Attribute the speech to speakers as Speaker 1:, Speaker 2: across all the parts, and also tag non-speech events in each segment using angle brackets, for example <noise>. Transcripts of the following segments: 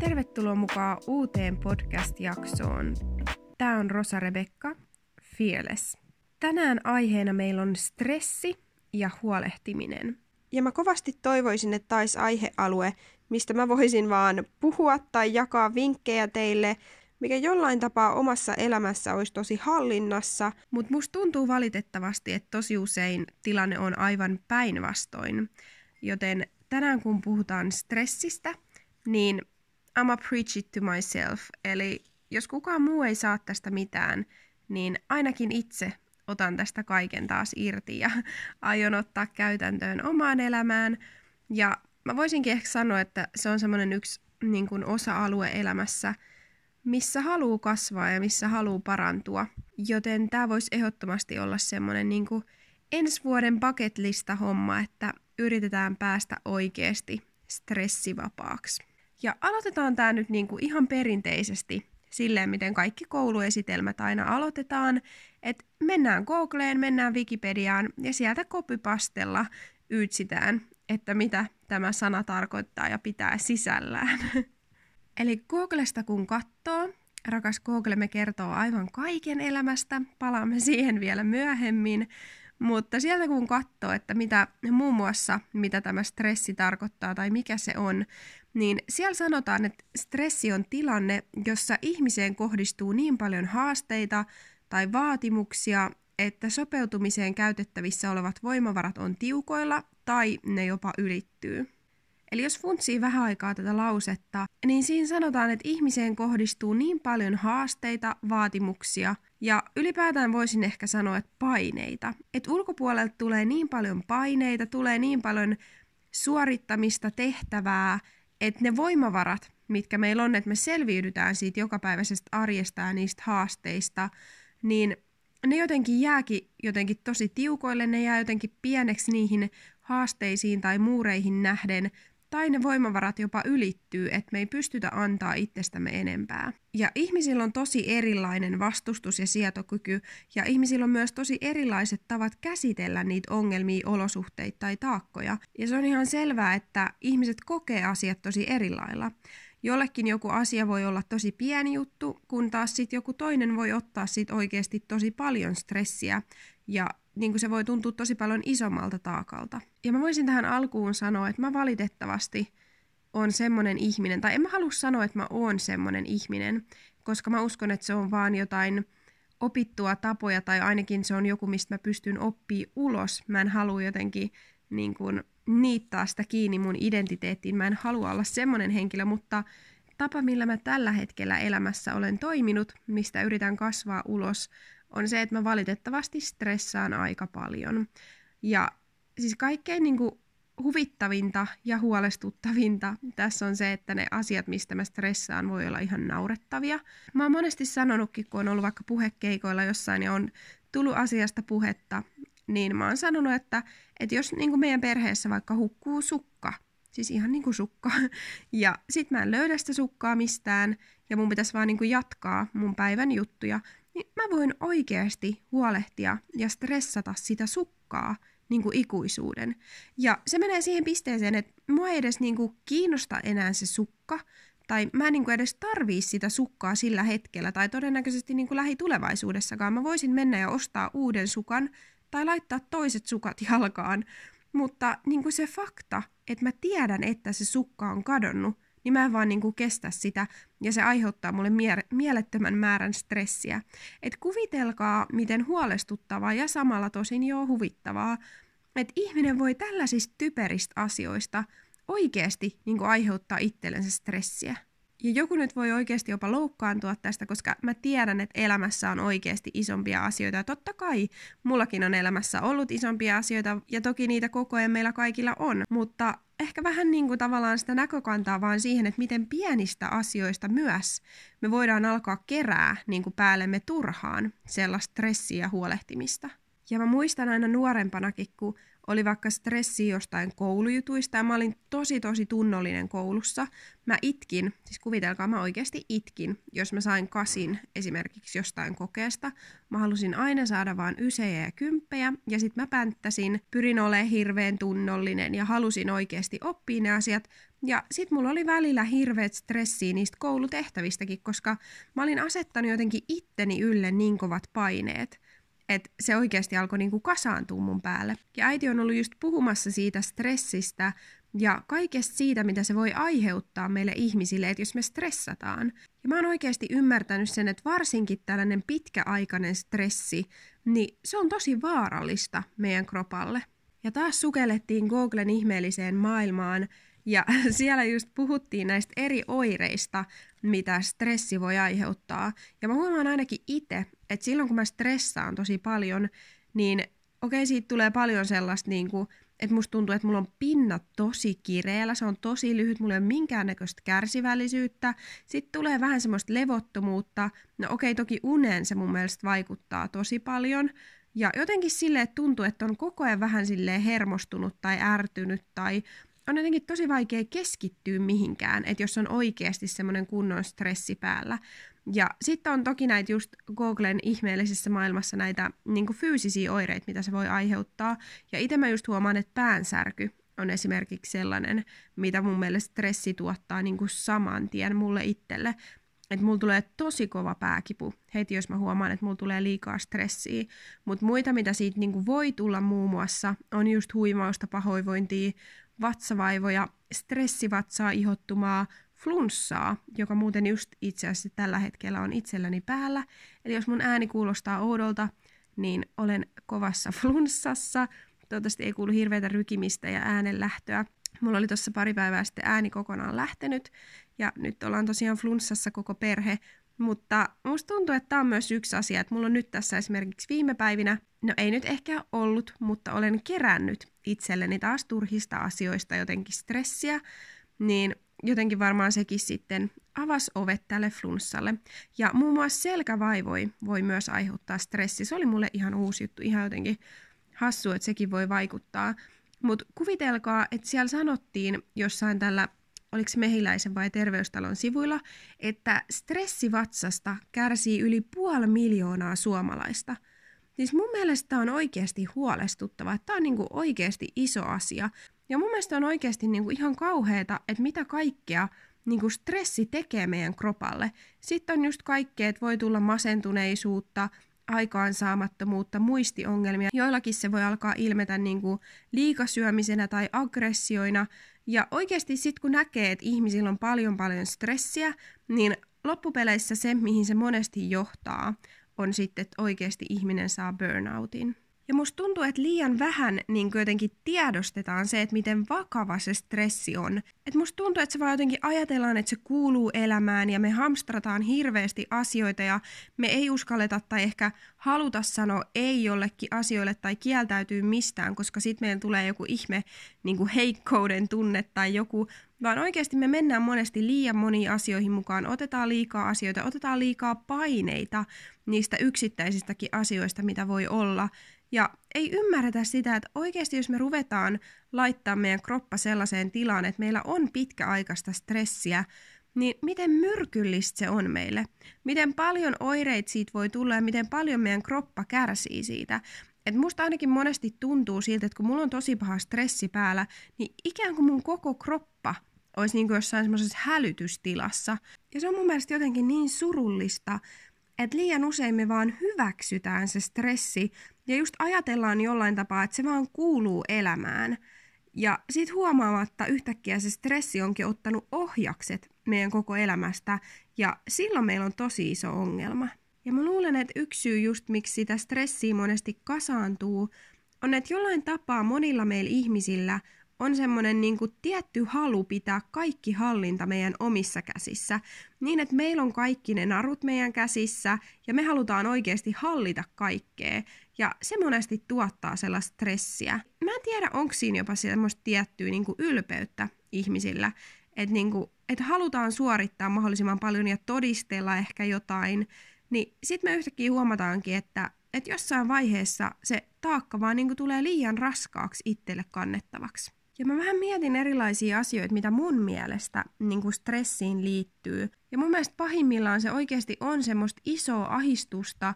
Speaker 1: Tervetuloa mukaan uuteen podcast-jaksoon. Tämä on Rosa Rebekka, Fearless. Tänään aiheena meillä on stressi ja huolehtiminen.
Speaker 2: Ja mä kovasti toivoisin, että taisi aihealue, mistä mä voisin vaan puhua tai jakaa vinkkejä teille, mikä jollain tapaa omassa elämässä olisi tosi hallinnassa.
Speaker 1: Mutta musta tuntuu valitettavasti, että tosi usein tilanne on aivan päinvastoin. Joten tänään kun puhutaan stressistä, niin I'm preach it to myself. Eli jos kukaan muu ei saa tästä mitään, niin ainakin itse otan tästä kaiken taas irti ja <laughs> aion ottaa käytäntöön omaan elämään. Ja mä voisinkin ehkä sanoa, että se on semmoinen yksi niin kuin osa-alue elämässä, missä haluaa kasvaa ja missä haluaa parantua. Joten tämä voisi ehdottomasti olla semmoinen niin ensi vuoden paketlista homma, että yritetään päästä oikeasti stressivapaaksi. Ja aloitetaan tämä nyt niin kuin ihan perinteisesti silleen, miten kaikki kouluesitelmät aina aloitetaan, että mennään Googleen, mennään Wikipediaan ja sieltä kopipastella ytsitään, että mitä tämä sana tarkoittaa ja pitää sisällään. <laughs> Eli Googlesta kun katsoo, rakas Google me kertoo aivan kaiken elämästä, palaamme siihen vielä myöhemmin, mutta sieltä kun katsoo, että mitä muun muassa, mitä tämä stressi tarkoittaa tai mikä se on, niin siellä sanotaan, että stressi on tilanne, jossa ihmiseen kohdistuu niin paljon haasteita tai vaatimuksia, että sopeutumiseen käytettävissä olevat voimavarat on tiukoilla tai ne jopa ylittyy. Eli jos funtsii vähän aikaa tätä lausetta, niin siinä sanotaan, että ihmiseen kohdistuu niin paljon haasteita, vaatimuksia ja ylipäätään voisin ehkä sanoa, että paineita. Että ulkopuolelta tulee niin paljon paineita, tulee niin paljon suorittamista, tehtävää, että ne voimavarat, mitkä meillä on, että me selviydytään siitä jokapäiväisestä arjesta ja niistä haasteista, niin ne jotenkin jääkin jotenkin tosi tiukoille, ne jää jotenkin pieneksi niihin haasteisiin tai muureihin nähden, tai ne voimavarat jopa ylittyy, että me ei pystytä antaa itsestämme enempää. Ja ihmisillä on tosi erilainen vastustus- ja sietokyky, ja ihmisillä on myös tosi erilaiset tavat käsitellä niitä ongelmia, olosuhteita tai taakkoja. Ja se on ihan selvää, että ihmiset kokee asiat tosi erilailla. Jollekin joku asia voi olla tosi pieni juttu, kun taas sitten joku toinen voi ottaa sit oikeasti tosi paljon stressiä ja niin kuin se voi tuntua tosi paljon isommalta taakalta. Ja mä voisin tähän alkuun sanoa, että mä valitettavasti on semmonen ihminen, tai en mä halua sanoa, että mä oon semmonen ihminen, koska mä uskon, että se on vaan jotain opittua tapoja, tai ainakin se on joku, mistä mä pystyn oppii ulos. Mä en halua jotenkin niin kuin, niittaa sitä kiinni mun identiteettiin. Mä en halua olla semmonen henkilö, mutta tapa, millä mä tällä hetkellä elämässä olen toiminut, mistä yritän kasvaa ulos, on se, että mä valitettavasti stressaan aika paljon. Ja siis kaikkein niin kuin huvittavinta ja huolestuttavinta tässä on se, että ne asiat, mistä mä stressaan, voi olla ihan naurettavia. Mä oon monesti sanonutkin, kun on ollut vaikka puhekeikoilla jossain ja on tullut asiasta puhetta, niin mä oon sanonut, että, että jos niin kuin meidän perheessä vaikka hukkuu sukka, siis ihan niin kuin sukka, <laughs> ja sit mä en löydä sitä sukkaa mistään, ja mun pitäisi vaan niin kuin jatkaa mun päivän juttuja, niin mä voin oikeasti huolehtia ja stressata sitä sukkaa niin kuin ikuisuuden. Ja se menee siihen pisteeseen, että mua ei edes niin kuin kiinnosta enää se sukka, tai mä en niin kuin edes tarvii sitä sukkaa sillä hetkellä, tai todennäköisesti niin kuin lähitulevaisuudessakaan. Mä voisin mennä ja ostaa uuden sukan, tai laittaa toiset sukat jalkaan. Mutta niin kuin se fakta, että mä tiedän, että se sukka on kadonnut, niin mä en vaan niin kuin kestä sitä ja se aiheuttaa mulle mie- mielettömän määrän stressiä. Et kuvitelkaa, miten huolestuttavaa ja samalla tosin jo huvittavaa, että ihminen voi tällaisista typeristä asioista oikeasti niin kuin aiheuttaa itsellensä stressiä. Ja joku nyt voi oikeasti jopa loukkaantua tästä, koska mä tiedän, että elämässä on oikeasti isompia asioita. Ja totta kai mullakin on elämässä ollut isompia asioita, ja toki niitä koko ajan meillä kaikilla on. Mutta ehkä vähän niin kuin tavallaan sitä näkökantaa vaan siihen, että miten pienistä asioista myös me voidaan alkaa kerää niin kuin päällemme turhaan sellaista stressiä ja huolehtimista. Ja mä muistan aina nuorempanakin, kun oli vaikka stressi jostain koulujutuista ja mä olin tosi tosi tunnollinen koulussa. Mä itkin, siis kuvitelkaa mä oikeasti itkin, jos mä sain kasin esimerkiksi jostain kokeesta. Mä halusin aina saada vaan ysejä ja kymppejä ja sit mä pänttäsin, pyrin olemaan hirveän tunnollinen ja halusin oikeasti oppia ne asiat. Ja sit mulla oli välillä hirveät stressiä niistä koulutehtävistäkin, koska mä olin asettanut jotenkin itteni ylle niin kovat paineet – että se oikeasti alkoi niinku kasaantua mun päälle. Ja äiti on ollut just puhumassa siitä stressistä ja kaikesta siitä, mitä se voi aiheuttaa meille ihmisille, että jos me stressataan. Ja mä oon oikeasti ymmärtänyt sen, että varsinkin tällainen pitkäaikainen stressi, niin se on tosi vaarallista meidän kropalle. Ja taas sukellettiin Googlen ihmeelliseen maailmaan, ja <laughs> siellä just puhuttiin näistä eri oireista, mitä stressi voi aiheuttaa. Ja mä huomaan ainakin itse, että silloin kun mä stressaan tosi paljon, niin okei, okay, siitä tulee paljon sellaista, niin kuin, että musta tuntuu, että mulla on pinnat tosi kireellä, se on tosi lyhyt, mulla ei ole minkäännäköistä kärsivällisyyttä. Sitten tulee vähän semmoista levottomuutta. No okei, okay, toki uneen se mun mielestä vaikuttaa tosi paljon. Ja jotenkin silleen, että tuntuu, että on koko ajan vähän silleen hermostunut tai ärtynyt tai on jotenkin tosi vaikea keskittyä mihinkään, että jos on oikeasti semmoinen kunnon stressi päällä. Ja sitten on toki näitä just Googlen ihmeellisessä maailmassa näitä niin fyysisiä oireita, mitä se voi aiheuttaa. Ja itse mä just huomaan, että päänsärky on esimerkiksi sellainen, mitä mun mielestä stressi tuottaa niin kuin saman tien mulle itselle. Että mulla tulee tosi kova pääkipu heti, jos mä huomaan, että mulla tulee liikaa stressiä. Mutta muita, mitä siitä niin kuin voi tulla muun muassa, on just huimausta, pahoinvointia, vatsavaivoja, stressivatsaa, ihottumaa, flunssaa, joka muuten just itse asiassa tällä hetkellä on itselläni päällä. Eli jos mun ääni kuulostaa oudolta, niin olen kovassa <laughs> flunssassa. Toivottavasti ei kuulu hirveätä rykimistä ja äänenlähtöä. Mulla oli tuossa pari päivää sitten ääni kokonaan lähtenyt ja nyt ollaan tosiaan flunssassa koko perhe, mutta musta tuntuu, että tämä on myös yksi asia, että mulla on nyt tässä esimerkiksi viime päivinä, no ei nyt ehkä ollut, mutta olen kerännyt itselleni taas turhista asioista jotenkin stressiä, niin jotenkin varmaan sekin sitten avasi ovet tälle flunssalle. Ja muun muassa selkävaivoi voi myös aiheuttaa stressi. Se oli mulle ihan uusi juttu, ihan jotenkin hassu, että sekin voi vaikuttaa. Mutta kuvitelkaa, että siellä sanottiin jossain tällä oliko se mehiläisen vai terveystalon sivuilla, että stressivatsasta kärsii yli puoli miljoonaa suomalaista. Siis mun mielestä on oikeasti huolestuttava, tämä on niinku oikeasti iso asia. Ja mun mielestä on oikeasti niinku ihan kauheeta, että mitä kaikkea niinku stressi tekee meidän kropalle. Sitten on just kaikkea, että voi tulla masentuneisuutta, aikaansaamattomuutta, muistiongelmia. Joillakin se voi alkaa ilmetä niinku liikasyömisenä tai aggressioina, ja oikeasti sitten kun näkee, että ihmisillä on paljon paljon stressiä, niin loppupeleissä se, mihin se monesti johtaa, on sitten, että oikeasti ihminen saa burnoutin. Ja musta tuntuu, että liian vähän niin jotenkin tiedostetaan se, että miten vakava se stressi on. Et musta tuntuu, että se vaan jotenkin ajatellaan, että se kuuluu elämään ja me hamstrataan hirveästi asioita ja me ei uskalleta tai ehkä haluta sanoa ei jollekin asioille tai kieltäytyy mistään, koska sitten meillä tulee joku ihme niin kuin heikkouden tunne tai joku, vaan oikeasti me mennään monesti liian moniin asioihin mukaan, otetaan liikaa asioita, otetaan liikaa paineita niistä yksittäisistäkin asioista, mitä voi olla, ja ei ymmärretä sitä, että oikeasti jos me ruvetaan laittaa meidän kroppa sellaiseen tilaan, että meillä on pitkäaikaista stressiä, niin miten myrkyllistä se on meille? Miten paljon oireita siitä voi tulla ja miten paljon meidän kroppa kärsii siitä? Et musta ainakin monesti tuntuu siltä, että kun mulla on tosi paha stressi päällä, niin ikään kuin mun koko kroppa olisi niin kuin jossain semmoisessa hälytystilassa. Ja se on mun mielestä jotenkin niin surullista, että liian usein me vaan hyväksytään se stressi ja just ajatellaan jollain tapaa, että se vaan kuuluu elämään. Ja sit huomaamatta yhtäkkiä se stressi onkin ottanut ohjakset meidän koko elämästä ja silloin meillä on tosi iso ongelma. Ja mä luulen, että yksi syy just miksi sitä stressiä monesti kasaantuu, on, että jollain tapaa monilla meillä ihmisillä on semmoinen niin kuin tietty halu pitää kaikki hallinta meidän omissa käsissä, niin että meillä on kaikki ne narut meidän käsissä ja me halutaan oikeasti hallita kaikkea. Ja se monesti tuottaa sellaista stressiä. Mä en tiedä, onko siinä jopa semmoista tiettyä niin kuin ylpeyttä ihmisillä, että niin kuin, että halutaan suorittaa mahdollisimman paljon ja todistella ehkä jotain, niin sitten me yhtäkkiä huomataankin, että että jossain vaiheessa se taakka vaan niin tulee liian raskaaksi itselle kannettavaksi. Ja mä vähän mietin erilaisia asioita, mitä mun mielestä niin kuin stressiin liittyy. Ja mun mielestä pahimmillaan se oikeasti on semmoista isoa ahistusta,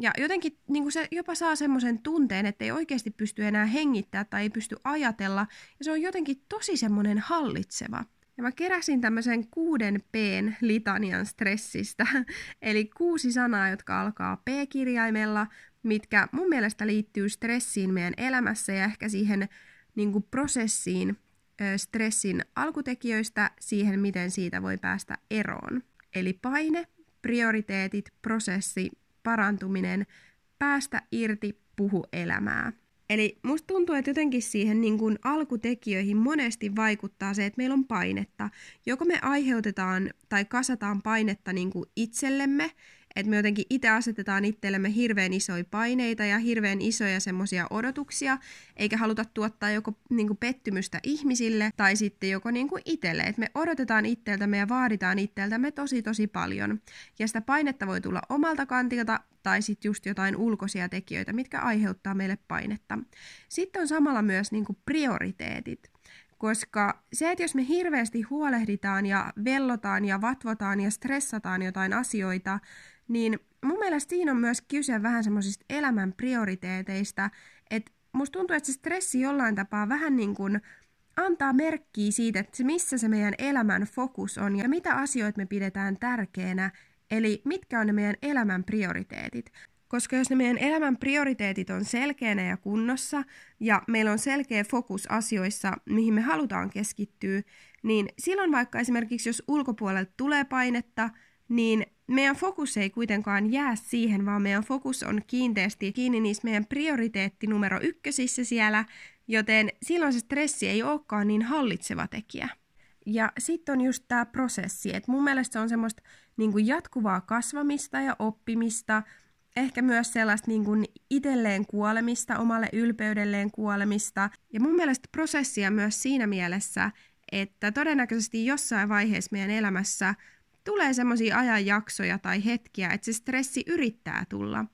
Speaker 1: ja jotenkin niin kuin se jopa saa semmoisen tunteen, että ei oikeasti pysty enää hengittää tai ei pysty ajatella. Ja se on jotenkin tosi semmoinen hallitseva. Ja mä keräsin tämmöisen kuuden p litanian stressistä, <laughs> eli kuusi sanaa, jotka alkaa P-kirjaimella, mitkä mun mielestä liittyy stressiin meidän elämässä ja ehkä siihen niin kuin prosessiin stressin alkutekijöistä siihen, miten siitä voi päästä eroon. Eli paine, prioriteetit, prosessi, parantuminen, päästä irti, puhu elämää. Eli musta tuntuu, että jotenkin siihen niin kuin alkutekijöihin monesti vaikuttaa se, että meillä on painetta. Joko me aiheutetaan tai kasataan painetta niin kuin itsellemme, että me jotenkin itse asetetaan itsellemme hirveän isoja paineita ja hirveän isoja semmoisia odotuksia, eikä haluta tuottaa joko niin kuin pettymystä ihmisille tai sitten joko niin kuin itselle. Että me odotetaan itseltämme ja vaaditaan itseltämme tosi tosi paljon. Ja sitä painetta voi tulla omalta kantilta tai sitten just jotain ulkoisia tekijöitä, mitkä aiheuttaa meille painetta. Sitten on samalla myös niin kuin prioriteetit koska se, että jos me hirveästi huolehditaan ja vellotaan ja vatvotaan ja stressataan jotain asioita, niin mun mielestä siinä on myös kyse vähän semmoisista elämän prioriteeteista, että musta tuntuu, että se stressi jollain tapaa vähän niin kuin antaa merkkiä siitä, että missä se meidän elämän fokus on ja mitä asioita me pidetään tärkeänä, eli mitkä on ne meidän elämän prioriteetit. Koska jos ne meidän elämän prioriteetit on selkeänä ja kunnossa ja meillä on selkeä fokus asioissa, mihin me halutaan keskittyä, niin silloin vaikka esimerkiksi jos ulkopuolelta tulee painetta, niin meidän fokus ei kuitenkaan jää siihen, vaan meidän fokus on kiinteästi kiinni niissä meidän prioriteetti numero ykkösissä siellä, joten silloin se stressi ei olekaan niin hallitseva tekijä. Ja sitten on just tämä prosessi, että mun mielestä se on semmoista niin kuin jatkuvaa kasvamista ja oppimista, ehkä myös sellaista niin kuin itselleen kuolemista, omalle ylpeydelleen kuolemista. Ja mun mielestä prosessia myös siinä mielessä, että todennäköisesti jossain vaiheessa meidän elämässä tulee semmoisia ajanjaksoja tai hetkiä, että se stressi yrittää tulla.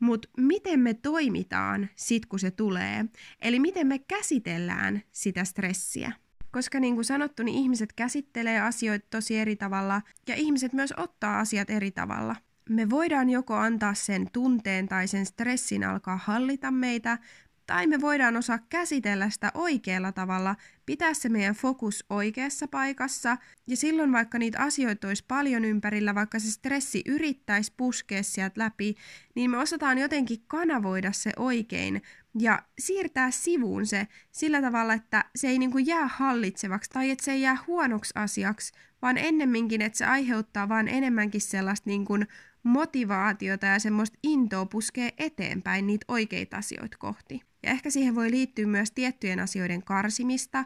Speaker 1: Mutta miten me toimitaan sit, kun se tulee? Eli miten me käsitellään sitä stressiä? Koska niin kuin sanottu, niin ihmiset käsittelee asioita tosi eri tavalla ja ihmiset myös ottaa asiat eri tavalla. Me voidaan joko antaa sen tunteen tai sen stressin alkaa hallita meitä, tai me voidaan osaa käsitellä sitä oikealla tavalla, pitää se meidän fokus oikeassa paikassa, ja silloin vaikka niitä asioita olisi paljon ympärillä, vaikka se stressi yrittäisi puskea sieltä läpi, niin me osataan jotenkin kanavoida se oikein ja siirtää sivuun se sillä tavalla, että se ei niinku jää hallitsevaksi tai että se ei jää huonoksi asiaksi, vaan ennemminkin, että se aiheuttaa vaan enemmänkin sellaista niinku motivaatiota ja semmoista intoa puskee eteenpäin niitä oikeita asioita kohti. Ja ehkä siihen voi liittyä myös tiettyjen asioiden karsimista,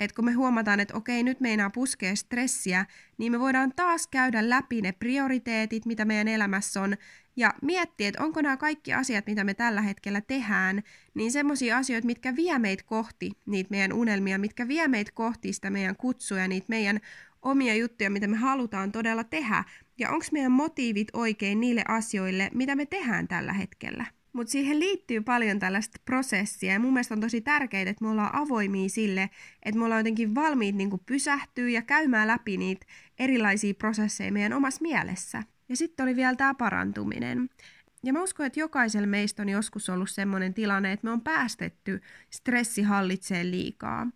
Speaker 1: että kun me huomataan, että okei, nyt meinaa puskea stressiä, niin me voidaan taas käydä läpi ne prioriteetit, mitä meidän elämässä on, ja miettiä, että onko nämä kaikki asiat, mitä me tällä hetkellä tehdään, niin semmoisia asioita, mitkä vie meitä kohti niitä meidän unelmia, mitkä vie meitä kohti sitä meidän kutsuja, niitä meidän omia juttuja, mitä me halutaan todella tehdä, ja onko meidän motiivit oikein niille asioille, mitä me tehdään tällä hetkellä. Mutta siihen liittyy paljon tällaista prosessia ja mun mielestä on tosi tärkeää, että me ollaan avoimia sille, että me ollaan jotenkin valmiit niin pysähtyä ja käymään läpi niitä erilaisia prosesseja meidän omassa mielessä. Ja sitten oli vielä tämä parantuminen. Ja mä uskon, että jokaisella meistä on joskus ollut sellainen tilanne, että me on päästetty stressi hallitseen liikaa.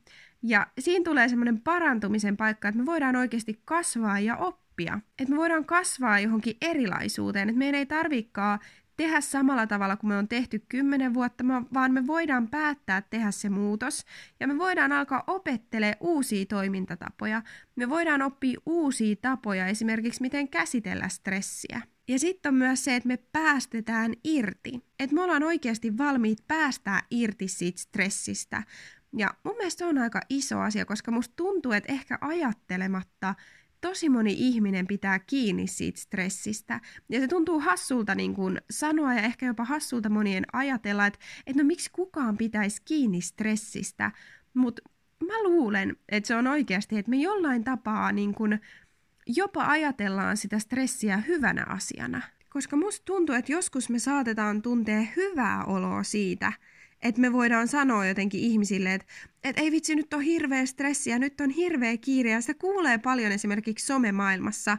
Speaker 1: Ja siinä tulee semmoinen parantumisen paikka, että me voidaan oikeasti kasvaa ja oppia. Että me voidaan kasvaa johonkin erilaisuuteen, että meidän ei tarvikaan tehdä samalla tavalla kuin me on tehty kymmenen vuotta, vaan me voidaan päättää tehdä se muutos ja me voidaan alkaa opettelee uusia toimintatapoja. Me voidaan oppia uusia tapoja, esimerkiksi miten käsitellä stressiä. Ja sitten on myös se, että me päästetään irti. Että me ollaan oikeasti valmiit päästää irti siitä stressistä. Ja mun mielestä se on aika iso asia, koska musta tuntuu, että ehkä ajattelematta tosi moni ihminen pitää kiinni siitä stressistä. Ja se tuntuu hassulta niin kuin sanoa ja ehkä jopa hassulta monien ajatella, että, että no miksi kukaan pitäisi kiinni stressistä. Mutta mä luulen, että se on oikeasti, että me jollain tapaa niin kuin jopa ajatellaan sitä stressiä hyvänä asiana. Koska musta tuntuu, että joskus me saatetaan tuntea hyvää oloa siitä, että me voidaan sanoa jotenkin ihmisille, että, että ei vitsi, nyt on hirveä stressi ja nyt on hirveä kiire. Ja sitä kuulee paljon esimerkiksi somemaailmassa,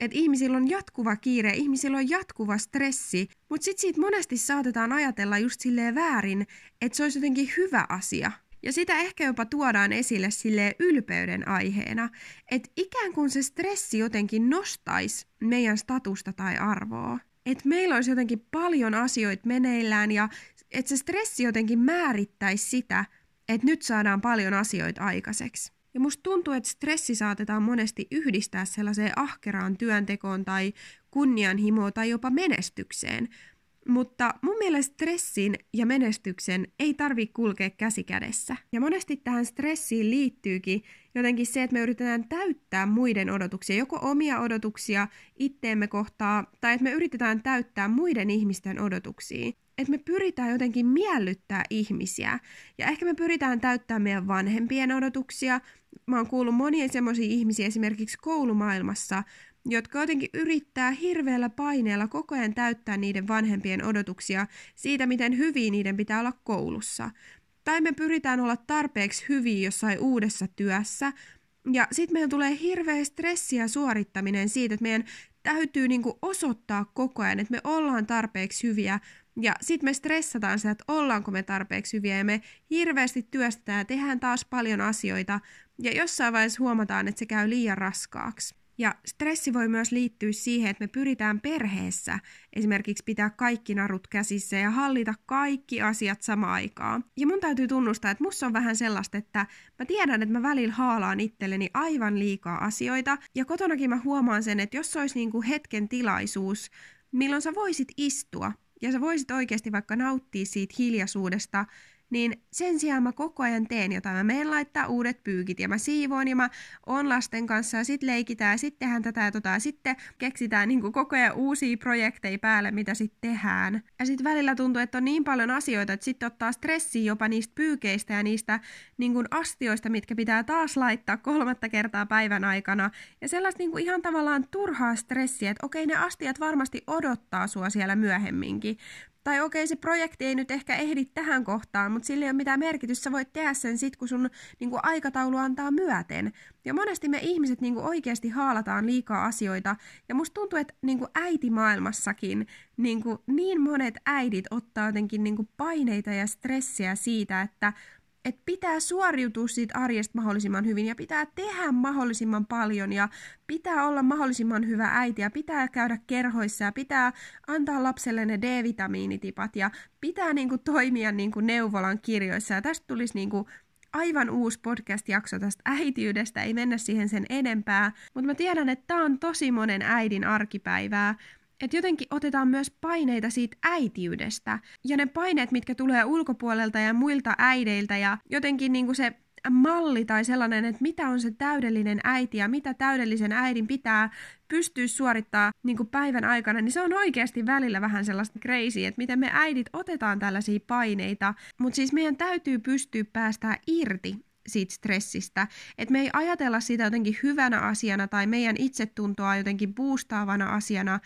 Speaker 1: että ihmisillä on jatkuva kiire, ihmisillä on jatkuva stressi, mutta sitten siitä monesti saatetaan ajatella just silleen väärin, että se olisi jotenkin hyvä asia. Ja sitä ehkä jopa tuodaan esille sille ylpeyden aiheena, että ikään kuin se stressi jotenkin nostaisi meidän statusta tai arvoa. Että meillä olisi jotenkin paljon asioita meneillään ja että se stressi jotenkin määrittäisi sitä, että nyt saadaan paljon asioita aikaiseksi. Ja musta tuntuu, että stressi saatetaan monesti yhdistää sellaiseen ahkeraan työntekoon tai kunnianhimoon tai jopa menestykseen. Mutta mun mielestä stressin ja menestyksen ei tarvi kulkea käsi kädessä. Ja monesti tähän stressiin liittyykin jotenkin se, että me yritetään täyttää muiden odotuksia, joko omia odotuksia itteemme kohtaa, tai että me yritetään täyttää muiden ihmisten odotuksia että me pyritään jotenkin miellyttää ihmisiä. Ja ehkä me pyritään täyttämään meidän vanhempien odotuksia. Mä oon kuullut monia semmoisia ihmisiä esimerkiksi koulumaailmassa, jotka jotenkin yrittää hirveällä paineella koko ajan täyttää niiden vanhempien odotuksia siitä, miten hyviä niiden pitää olla koulussa. Tai me pyritään olla tarpeeksi hyviä jossain uudessa työssä, ja sitten meillä tulee hirveä stressi ja suorittaminen siitä, että meidän täytyy niinku osoittaa koko ajan, että me ollaan tarpeeksi hyviä ja sitten me stressataan sitä, että ollaanko me tarpeeksi hyviä ja me hirveästi työstetään ja tehdään taas paljon asioita ja jossain vaiheessa huomataan, että se käy liian raskaaksi. Ja stressi voi myös liittyä siihen, että me pyritään perheessä esimerkiksi pitää kaikki narut käsissä ja hallita kaikki asiat samaan aikaan. Ja mun täytyy tunnustaa, että musta on vähän sellaista, että mä tiedän, että mä välillä haalaan itselleni aivan liikaa asioita. Ja kotonakin mä huomaan sen, että jos olisi niinku hetken tilaisuus, milloin sä voisit istua ja sä voisit oikeasti vaikka nauttia siitä hiljaisuudesta niin sen sijaan mä koko ajan teen jotain. Mä menen laittaa uudet pyykit ja mä siivoon ja mä oon lasten kanssa ja sit leikitään ja sit tehdään tätä ja tota ja sitten keksitään niin koko ajan uusia projekteja päälle, mitä sitten tehdään. Ja sitten välillä tuntuu, että on niin paljon asioita, että sitten ottaa stressiä jopa niistä pyykeistä ja niistä niin kuin astioista, mitkä pitää taas laittaa kolmatta kertaa päivän aikana. Ja sellaista niin kuin ihan tavallaan turhaa stressiä, että okei ne astiat varmasti odottaa sua siellä myöhemminkin. Tai okei, se projekti ei nyt ehkä ehdi tähän kohtaan, mutta sillä ei ole mitään merkitystä. Sä voit tehdä sen sit, kun sun niin kuin, aikataulu antaa myöten. Ja monesti me ihmiset niin kuin, oikeasti haalataan liikaa asioita. Ja musta tuntuu, että niin kuin, äitimaailmassakin niin, kuin, niin monet äidit ottaa jotenkin niin kuin, paineita ja stressiä siitä, että että pitää suoriutua siitä arjesta mahdollisimman hyvin ja pitää tehdä mahdollisimman paljon ja pitää olla mahdollisimman hyvä äiti ja pitää käydä kerhoissa ja pitää antaa lapselle ne D-vitamiinitipat ja pitää niinku toimia niinku neuvolan kirjoissa. Ja tästä tulisi niinku aivan uusi podcast-jakso tästä äitiydestä, ei mennä siihen sen enempää, mutta mä tiedän, että tämä on tosi monen äidin arkipäivää, että jotenkin otetaan myös paineita siitä äitiydestä. Ja ne paineet, mitkä tulee ulkopuolelta ja muilta äideiltä ja jotenkin niinku se malli tai sellainen, että mitä on se täydellinen äiti ja mitä täydellisen äidin pitää pystyä suorittaa niin kuin päivän aikana, niin se on oikeasti välillä vähän sellaista crazy, että miten me äidit otetaan tällaisia paineita, mutta siis meidän täytyy pystyä päästää irti siitä stressistä. Että me ei ajatella sitä jotenkin hyvänä asiana tai meidän itsetuntoa jotenkin boostaavana asiana,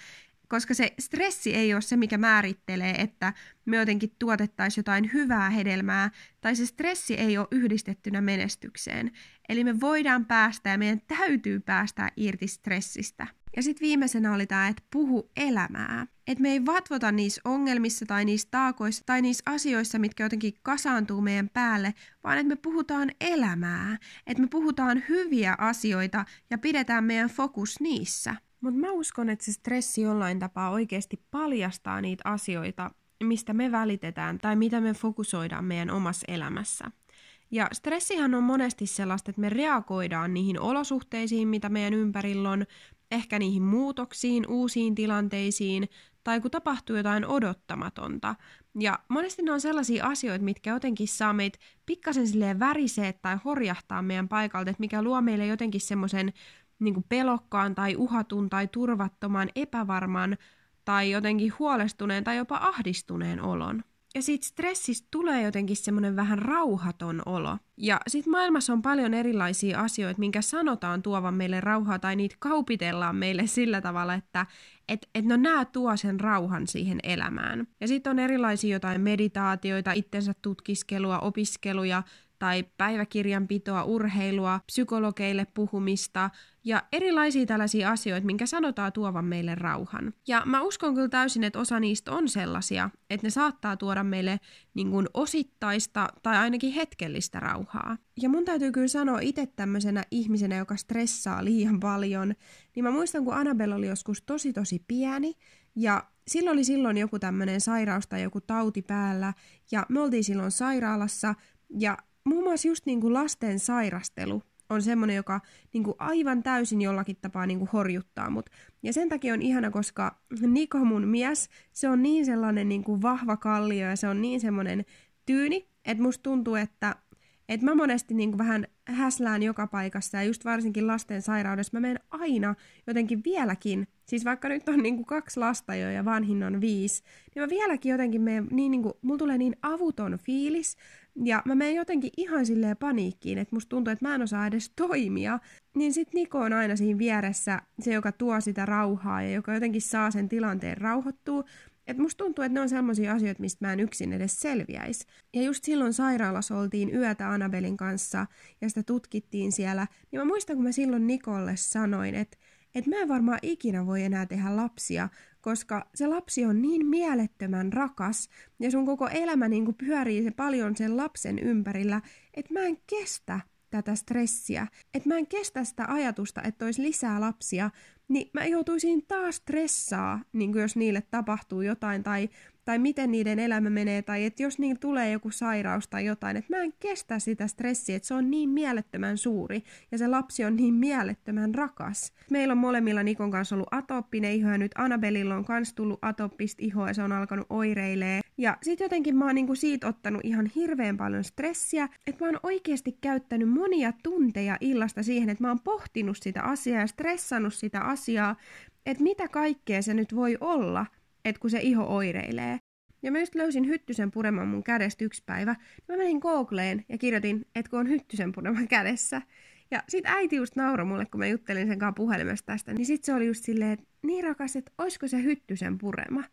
Speaker 1: koska se stressi ei ole se, mikä määrittelee, että me jotenkin tuotettaisiin jotain hyvää hedelmää, tai se stressi ei ole yhdistettynä menestykseen. Eli me voidaan päästä ja meidän täytyy päästä irti stressistä. Ja sitten viimeisenä oli tämä, että puhu elämää. Että me ei vatvota niissä ongelmissa tai niissä taakoissa tai niissä asioissa, mitkä jotenkin kasaantuu meidän päälle, vaan että me puhutaan elämää. Että me puhutaan hyviä asioita ja pidetään meidän fokus niissä. Mutta mä uskon, että se stressi jollain tapaa oikeasti paljastaa niitä asioita, mistä me välitetään tai mitä me fokusoidaan meidän omassa elämässä. Ja stressihan on monesti sellaista, että me reagoidaan niihin olosuhteisiin, mitä meidän ympärillä on, ehkä niihin muutoksiin, uusiin tilanteisiin, tai kun tapahtuu jotain odottamatonta. Ja monesti ne on sellaisia asioita, mitkä jotenkin saa meitä pikkasen silleen väriseet tai horjahtaa meidän paikalta, että mikä luo meille jotenkin semmoisen niin kuin pelokkaan tai uhatun tai turvattoman, epävarman tai jotenkin huolestuneen tai jopa ahdistuneen olon. ja siitä stressistä tulee jotenkin semmoinen vähän rauhaton olo. Ja sitten maailmassa on paljon erilaisia asioita, minkä sanotaan tuovan meille rauhaa, tai niitä kaupitellaan meille sillä tavalla, että et, et no nämä tuo sen rauhan siihen elämään. Ja sitten on erilaisia jotain meditaatioita, itsensä tutkiskelua, opiskeluja, tai päiväkirjanpitoa, urheilua, psykologeille puhumista ja erilaisia tällaisia asioita, minkä sanotaan tuovan meille rauhan. Ja mä uskon kyllä täysin, että osa niistä on sellaisia, että ne saattaa tuoda meille niin kuin osittaista tai ainakin hetkellistä rauhaa. Ja mun täytyy kyllä sanoa itse tämmöisenä ihmisenä, joka stressaa liian paljon, niin mä muistan, kun Annabelle oli joskus tosi tosi pieni ja silloin oli silloin joku tämmöinen sairaus tai joku tauti päällä ja me oltiin silloin sairaalassa ja muun muassa just niin kuin lasten sairastelu on semmoinen, joka niin kuin aivan täysin jollakin tapaa niin kuin horjuttaa mut. Ja sen takia on ihana, koska Niko mun mies, se on niin sellainen niin kuin vahva kallio ja se on niin semmoinen tyyni, että musta tuntuu, että et mä monesti niin kuin vähän häslään joka paikassa ja just varsinkin lasten sairaudessa mä menen aina jotenkin vieläkin, siis vaikka nyt on niin kuin kaksi lasta jo ja vanhin on viisi, niin mä vieläkin jotenkin menen niin, niin kuin, mulla tulee niin avuton fiilis ja mä menen jotenkin ihan silleen paniikkiin, että musta tuntuu, että mä en osaa edes toimia. Niin sit Niko on aina siinä vieressä se, joka tuo sitä rauhaa ja joka jotenkin saa sen tilanteen rauhoittua. Et musta tuntuu, että ne on sellaisia asioita, mistä mä en yksin edes selviäisi. Ja just silloin sairaalassa oltiin yötä Anabelin kanssa ja sitä tutkittiin siellä. Niin mä muistan, kun mä silloin Nikolle sanoin, että että mä en varmaan ikinä voi enää tehdä lapsia, koska se lapsi on niin mielettömän rakas ja sun koko elämä niin kuin pyörii se paljon sen lapsen ympärillä, että mä en kestä tätä stressiä, että mä en kestä sitä ajatusta, että olisi lisää lapsia, niin mä joutuisin taas stressaa, niin kuin jos niille tapahtuu jotain tai tai miten niiden elämä menee, tai että jos niin tulee joku sairaus tai jotain, että mä en kestä sitä stressiä, että se on niin mielettömän suuri, ja se lapsi on niin mielettömän rakas. Meillä on molemmilla Nikon kanssa ollut atooppinen iho, ja nyt Annabelilla on kans tullut atooppista ihoa, ja se on alkanut oireilee. Ja sit jotenkin mä oon niinku siitä ottanut ihan hirveän paljon stressiä, että mä oon oikeasti käyttänyt monia tunteja illasta siihen, että mä oon pohtinut sitä asiaa ja stressannut sitä asiaa, että mitä kaikkea se nyt voi olla, että kun se iho oireilee. Ja mä just löysin hyttysen pureman mun kädestä yksi päivä, niin mä menin Googleen ja kirjoitin, että kun on hyttysen pureman kädessä. Ja sit äiti just nauroi mulle, kun mä juttelin sen kanssa puhelimesta tästä, niin sit se oli just silleen, että niin rakas, että oisko se hyttysen purema.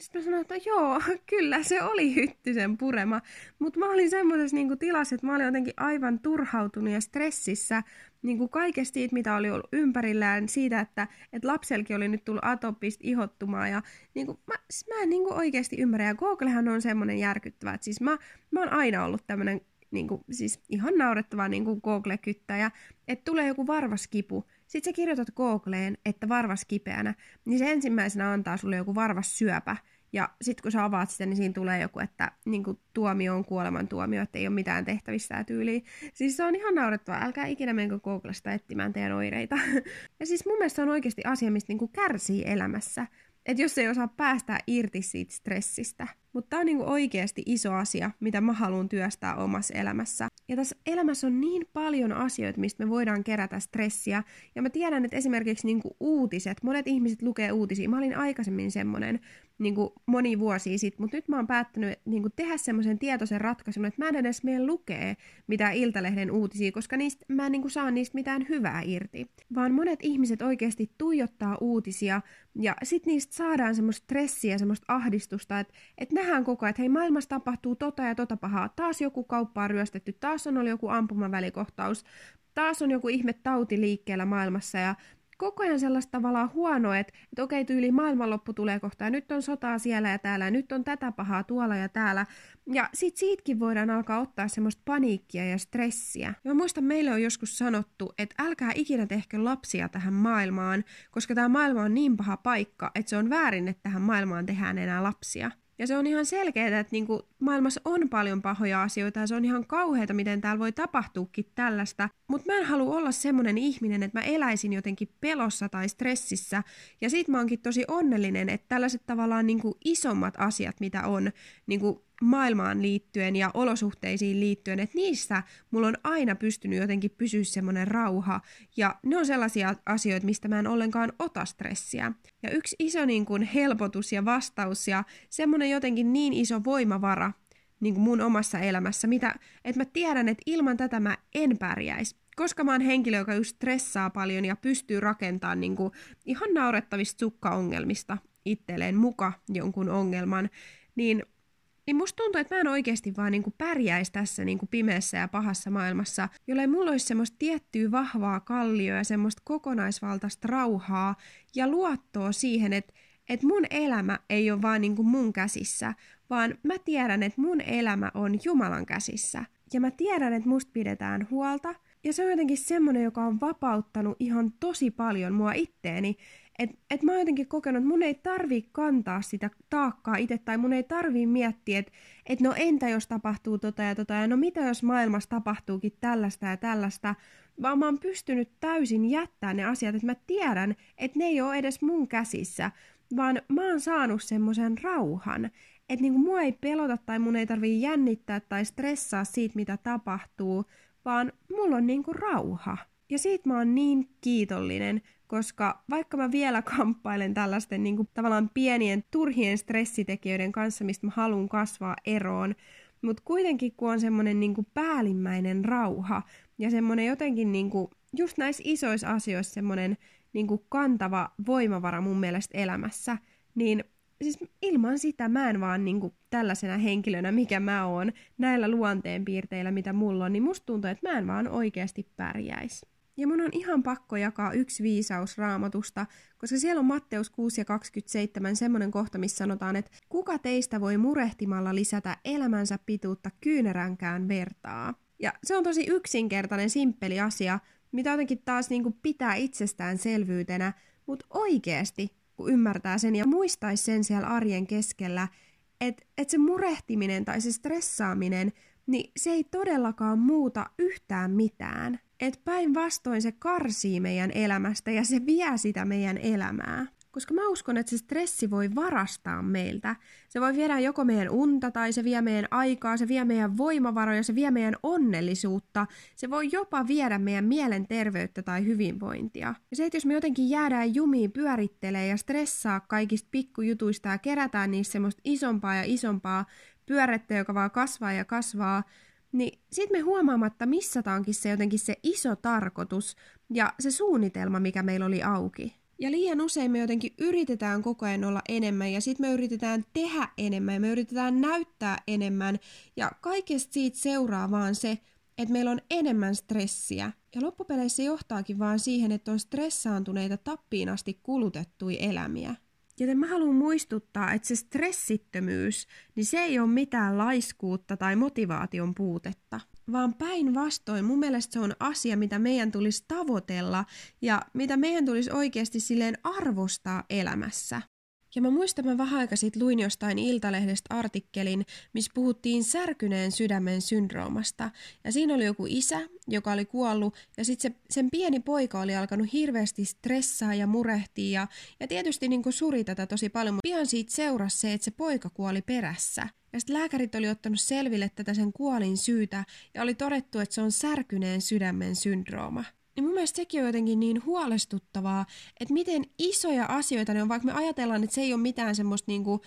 Speaker 1: Sitten mä sanoin, että joo, <laughs> kyllä se oli hyttysen purema. Mutta mä olin semmoisessa niinku tilassa, että mä olin jotenkin aivan turhautunut ja stressissä niin kuin kaikesta siitä, mitä oli ollut ympärillään, siitä, että, että lapselkin oli nyt tullut atopista ihottumaan. Ja niin kuin, mä, mä en niin kuin oikeasti ymmärrä. Ja Googlehan on semmoinen järkyttävä, että siis mä, mä oon aina ollut tämmöinen niin kuin, siis ihan naurettava niin kuin Google-kyttäjä, että tulee joku varvaskipu, sitten sä kirjoitat Googleen, että varvas kipeänä, niin se ensimmäisenä antaa sulle joku varvassyöpä, ja sitten kun sä avaat sitä, niin siinä tulee joku, että niin kuin, tuomio on kuolemantuomio, että ei ole mitään tehtävissä tämä tyyli. Siis se on ihan naurettavaa. Älkää ikinä menkö Googlesta etsimään teidän oireita. <laughs> ja siis mun mielestä se on oikeasti asia, mistä niin kuin kärsii elämässä. Että jos ei osaa päästä irti siitä stressistä. Mutta tämä on niinku oikeasti iso asia, mitä mä haluan työstää omassa elämässä. Ja tässä elämässä on niin paljon asioita, mistä me voidaan kerätä stressiä. Ja mä tiedän, että esimerkiksi niinku uutiset, monet ihmiset lukee uutisia. Mä olin aikaisemmin semmonen niinku moni vuosi sitten, mutta nyt mä oon päättänyt niinku tehdä semmoisen tietoisen ratkaisun, että mä en edes mene lukee mitään Iltalehden uutisia, koska niistä, mä en niinku saa niistä mitään hyvää irti. Vaan monet ihmiset oikeasti tuijottaa uutisia ja sitten niistä saadaan semmoista stressiä, semmoista ahdistusta, että, että nähdään koko ajan, että hei maailmassa tapahtuu tota ja tota pahaa, taas joku kauppaa ryöstetty, taas on ollut joku ampumavälikohtaus, taas on joku ihme tauti liikkeellä maailmassa ja koko ajan sellaista tavallaan huonoa, että, että okei, tyyli maailmanloppu tulee kohta ja nyt on sotaa siellä ja täällä ja nyt on tätä pahaa tuolla ja täällä. Ja sit siitäkin voidaan alkaa ottaa semmoista paniikkia ja stressiä. Ja muistan, meille on joskus sanottu, että älkää ikinä tehkö lapsia tähän maailmaan, koska tämä maailma on niin paha paikka, että se on väärin, että tähän maailmaan tehdään enää lapsia. Ja se on ihan selkeää, että niinku maailmassa on paljon pahoja asioita ja se on ihan kauheata, miten täällä voi tapahtuukin tällaista. Mutta mä en halua olla semmoinen ihminen, että mä eläisin jotenkin pelossa tai stressissä. Ja sit mä oonkin tosi onnellinen, että tällaiset tavallaan niinku isommat asiat, mitä on, niinku maailmaan liittyen ja olosuhteisiin liittyen, että niissä mulla on aina pystynyt jotenkin pysyä semmoinen rauha. Ja ne on sellaisia asioita, mistä mä en ollenkaan ota stressiä. Ja yksi iso niin kuin helpotus ja vastaus ja semmoinen jotenkin niin iso voimavara niin kuin mun omassa elämässä, mitä, että mä tiedän, että ilman tätä mä en pärjäisi. Koska mä oon henkilö, joka just stressaa paljon ja pystyy rakentamaan niin kuin ihan naurettavista sukkaongelmista itselleen muka jonkun ongelman, niin niin musta tuntuu, että mä en oikeasti vaan niin pärjäisi tässä niin pimeässä ja pahassa maailmassa, jollei mulla olisi semmoista tiettyä vahvaa kallioa ja semmoista kokonaisvaltaista rauhaa ja luottoa siihen, että, että mun elämä ei ole vaan niin mun käsissä, vaan mä tiedän, että mun elämä on Jumalan käsissä. Ja mä tiedän, että musta pidetään huolta. Ja se on jotenkin semmoinen, joka on vapauttanut ihan tosi paljon mua itteeni, et, et mä oon jotenkin kokenut, että mun ei tarvi kantaa sitä taakkaa itse, tai mun ei tarvi miettiä, että et no entä jos tapahtuu tota ja tota, ja no mitä jos maailmassa tapahtuukin tällaista ja tällaista, vaan mä oon pystynyt täysin jättämään ne asiat, että mä tiedän, että ne ei ole edes mun käsissä, vaan mä oon saanut semmoisen rauhan, että niinku mua ei pelota tai mun ei tarvii jännittää tai stressaa siitä, mitä tapahtuu, vaan mulla on niinku rauha. Ja siitä mä oon niin kiitollinen, koska vaikka mä vielä <laughs> kamppailen tällaisten niin kuin, tavallaan pienien turhien stressitekijöiden kanssa, mistä mä haluan kasvaa eroon, mutta kuitenkin kun on semmoinen niin päällimmäinen rauha ja semmoinen jotenkin niin kuin, just näissä isoissa asioissa semmoinen niin kantava voimavara mun mielestä elämässä, niin siis ilman sitä mä en vaan niin kuin tällaisena henkilönä, mikä mä oon, näillä luonteenpiirteillä, mitä mulla on, niin musta tuntuu, että mä en vaan oikeasti pärjäisi. Ja mun on ihan pakko jakaa yksi viisaus raamatusta, koska siellä on Matteus 6 ja 27 semmoinen kohta, missä sanotaan, että kuka teistä voi murehtimalla lisätä elämänsä pituutta kyyneränkään vertaa. Ja se on tosi yksinkertainen, simppeli asia, mitä jotenkin taas niin kuin pitää itsestäänselvyytenä, mutta oikeasti, kun ymmärtää sen ja muistaisi sen siellä arjen keskellä, että et se murehtiminen tai se stressaaminen, niin se ei todellakaan muuta yhtään mitään että päinvastoin se karsii meidän elämästä ja se vie sitä meidän elämää. Koska mä uskon, että se stressi voi varastaa meiltä. Se voi viedä joko meidän unta tai se vie meidän aikaa, se vie meidän voimavaroja, se vie meidän onnellisuutta. Se voi jopa viedä meidän mielenterveyttä tai hyvinvointia. Ja se, että jos me jotenkin jäädään jumiin pyörittelee ja stressaa kaikista pikkujutuista ja kerätään niistä semmoista isompaa ja isompaa pyörettä, joka vaan kasvaa ja kasvaa, niin sitten me huomaamatta missataankin se jotenkin se iso tarkoitus ja se suunnitelma, mikä meillä oli auki. Ja liian usein me jotenkin yritetään koko ajan olla enemmän ja sitten me yritetään tehdä enemmän ja me yritetään näyttää enemmän ja kaikesta siitä seuraa vaan se, että meillä on enemmän stressiä. Ja loppupeleissä johtaakin vaan siihen, että on stressaantuneita tappiin asti kulutettuja elämiä. Joten mä haluan muistuttaa, että se stressittömyys, niin se ei ole mitään laiskuutta tai motivaation puutetta, vaan päinvastoin mun mielestä se on asia, mitä meidän tulisi tavoitella ja mitä meidän tulisi oikeasti silleen arvostaa elämässä. Ja mä muistan, mä vähän aika sitten luin jostain Iltalehdestä artikkelin, missä puhuttiin särkyneen sydämen syndroomasta. Ja siinä oli joku isä, joka oli kuollut, ja sitten se, sen pieni poika oli alkanut hirveästi stressaa ja murehtia, ja, ja tietysti niin suri tätä tosi paljon, mutta pian siitä seurasi se, että se poika kuoli perässä. Ja sitten lääkärit oli ottanut selville tätä sen kuolin syytä, ja oli todettu, että se on särkyneen sydämen syndrooma. Niin mun mielestä sekin on jotenkin niin huolestuttavaa, että miten isoja asioita ne on, vaikka me ajatellaan, että se ei ole mitään semmoista niinku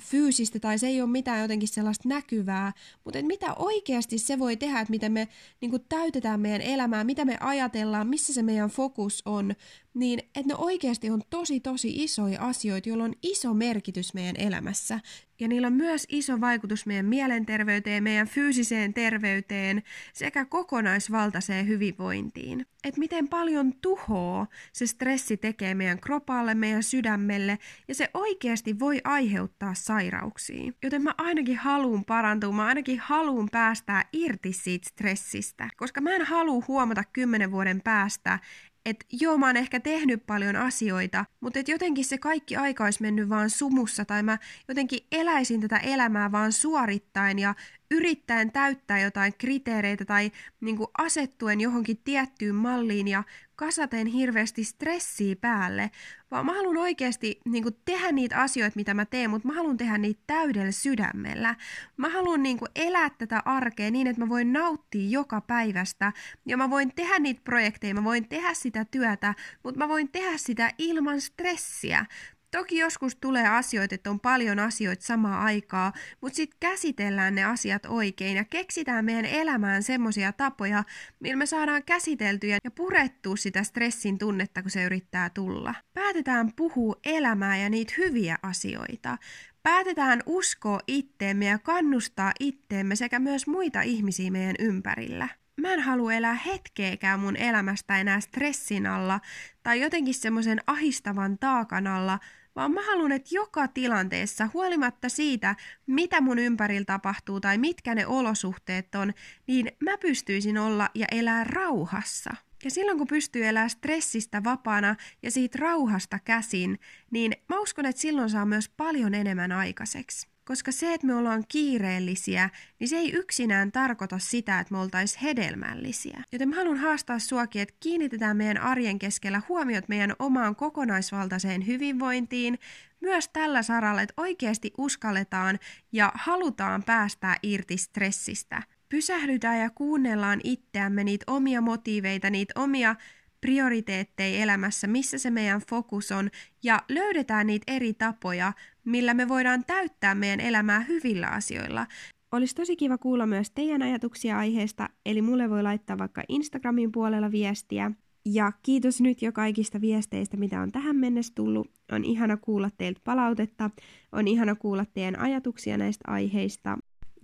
Speaker 1: fyysistä tai se ei ole mitään jotenkin sellaista näkyvää, mutta että mitä oikeasti se voi tehdä, että miten me niin kuin, täytetään meidän elämää, mitä me ajatellaan, missä se meidän fokus on, niin että ne oikeasti on tosi tosi isoja asioita, joilla on iso merkitys meidän elämässä. Ja niillä on myös iso vaikutus meidän mielenterveyteen, meidän fyysiseen terveyteen sekä kokonaisvaltaiseen hyvinvointiin. Että miten paljon tuhoa se stressi tekee meidän kropalle, meidän sydämelle ja se oikeasti voi aiheuttaa sairauksia. Joten mä ainakin haluan parantua, mä ainakin haluan päästää irti siitä stressistä, koska mä en halua huomata kymmenen vuoden päästä, että joo, mä oon ehkä tehnyt paljon asioita, mutta että jotenkin se kaikki aika olisi mennyt vaan sumussa tai mä jotenkin eläisin tätä elämää vaan suorittaen ja yrittäen täyttää jotain kriteereitä tai niin kuin asettuen johonkin tiettyyn malliin ja kasaten hirveästi stressiä päälle, vaan mä haluan oikeasti niin kuin tehdä niitä asioita, mitä mä teen, mutta mä haluan tehdä niitä täydellä sydämellä. Mä haluan niin kuin elää tätä arkea niin, että mä voin nauttia joka päivästä ja mä voin tehdä niitä projekteja, mä voin tehdä sitä työtä, mutta mä voin tehdä sitä ilman stressiä. Toki joskus tulee asioita, että on paljon asioita samaa aikaa, mutta sitten käsitellään ne asiat oikein ja keksitään meidän elämään semmoisia tapoja, millä me saadaan käsiteltyä ja purettua sitä stressin tunnetta, kun se yrittää tulla. Päätetään puhua elämää ja niitä hyviä asioita. Päätetään uskoa itteemme ja kannustaa itteemme sekä myös muita ihmisiä meidän ympärillä mä en halua elää hetkeäkään mun elämästä enää stressin alla tai jotenkin semmoisen ahistavan taakan alla, vaan mä haluan, että joka tilanteessa, huolimatta siitä, mitä mun ympärillä tapahtuu tai mitkä ne olosuhteet on, niin mä pystyisin olla ja elää rauhassa. Ja silloin kun pystyy elämään stressistä vapaana ja siitä rauhasta käsin, niin mä uskon, että silloin saa myös paljon enemmän aikaiseksi. Koska se, että me ollaan kiireellisiä, niin se ei yksinään tarkoita sitä, että me oltaisiin hedelmällisiä. Joten mä haluan haastaa suakin, että kiinnitetään meidän arjen keskellä huomiot meidän omaan kokonaisvaltaiseen hyvinvointiin, myös tällä saralla, että oikeasti uskalletaan ja halutaan päästää irti stressistä. Pysähdytään ja kuunnellaan itseämme niitä omia motiiveita, niitä omia prioriteetteja elämässä, missä se meidän fokus on, ja löydetään niitä eri tapoja, millä me voidaan täyttää meidän elämää hyvillä asioilla. Olisi tosi kiva kuulla myös teidän ajatuksia aiheesta, eli mulle voi laittaa vaikka Instagramin puolella viestiä. Ja kiitos nyt jo kaikista viesteistä, mitä on tähän mennessä tullut. On ihana kuulla teiltä palautetta, on ihana kuulla teidän ajatuksia näistä aiheista.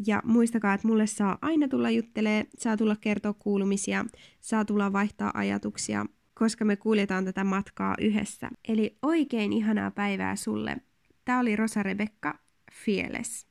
Speaker 1: Ja muistakaa, että mulle saa aina tulla juttelee, saa tulla kertoa kuulumisia, saa tulla vaihtaa ajatuksia, koska me kuljetaan tätä matkaa yhdessä. Eli oikein ihanaa päivää sulle. Tämä oli Rosa Rebekka, Fearless.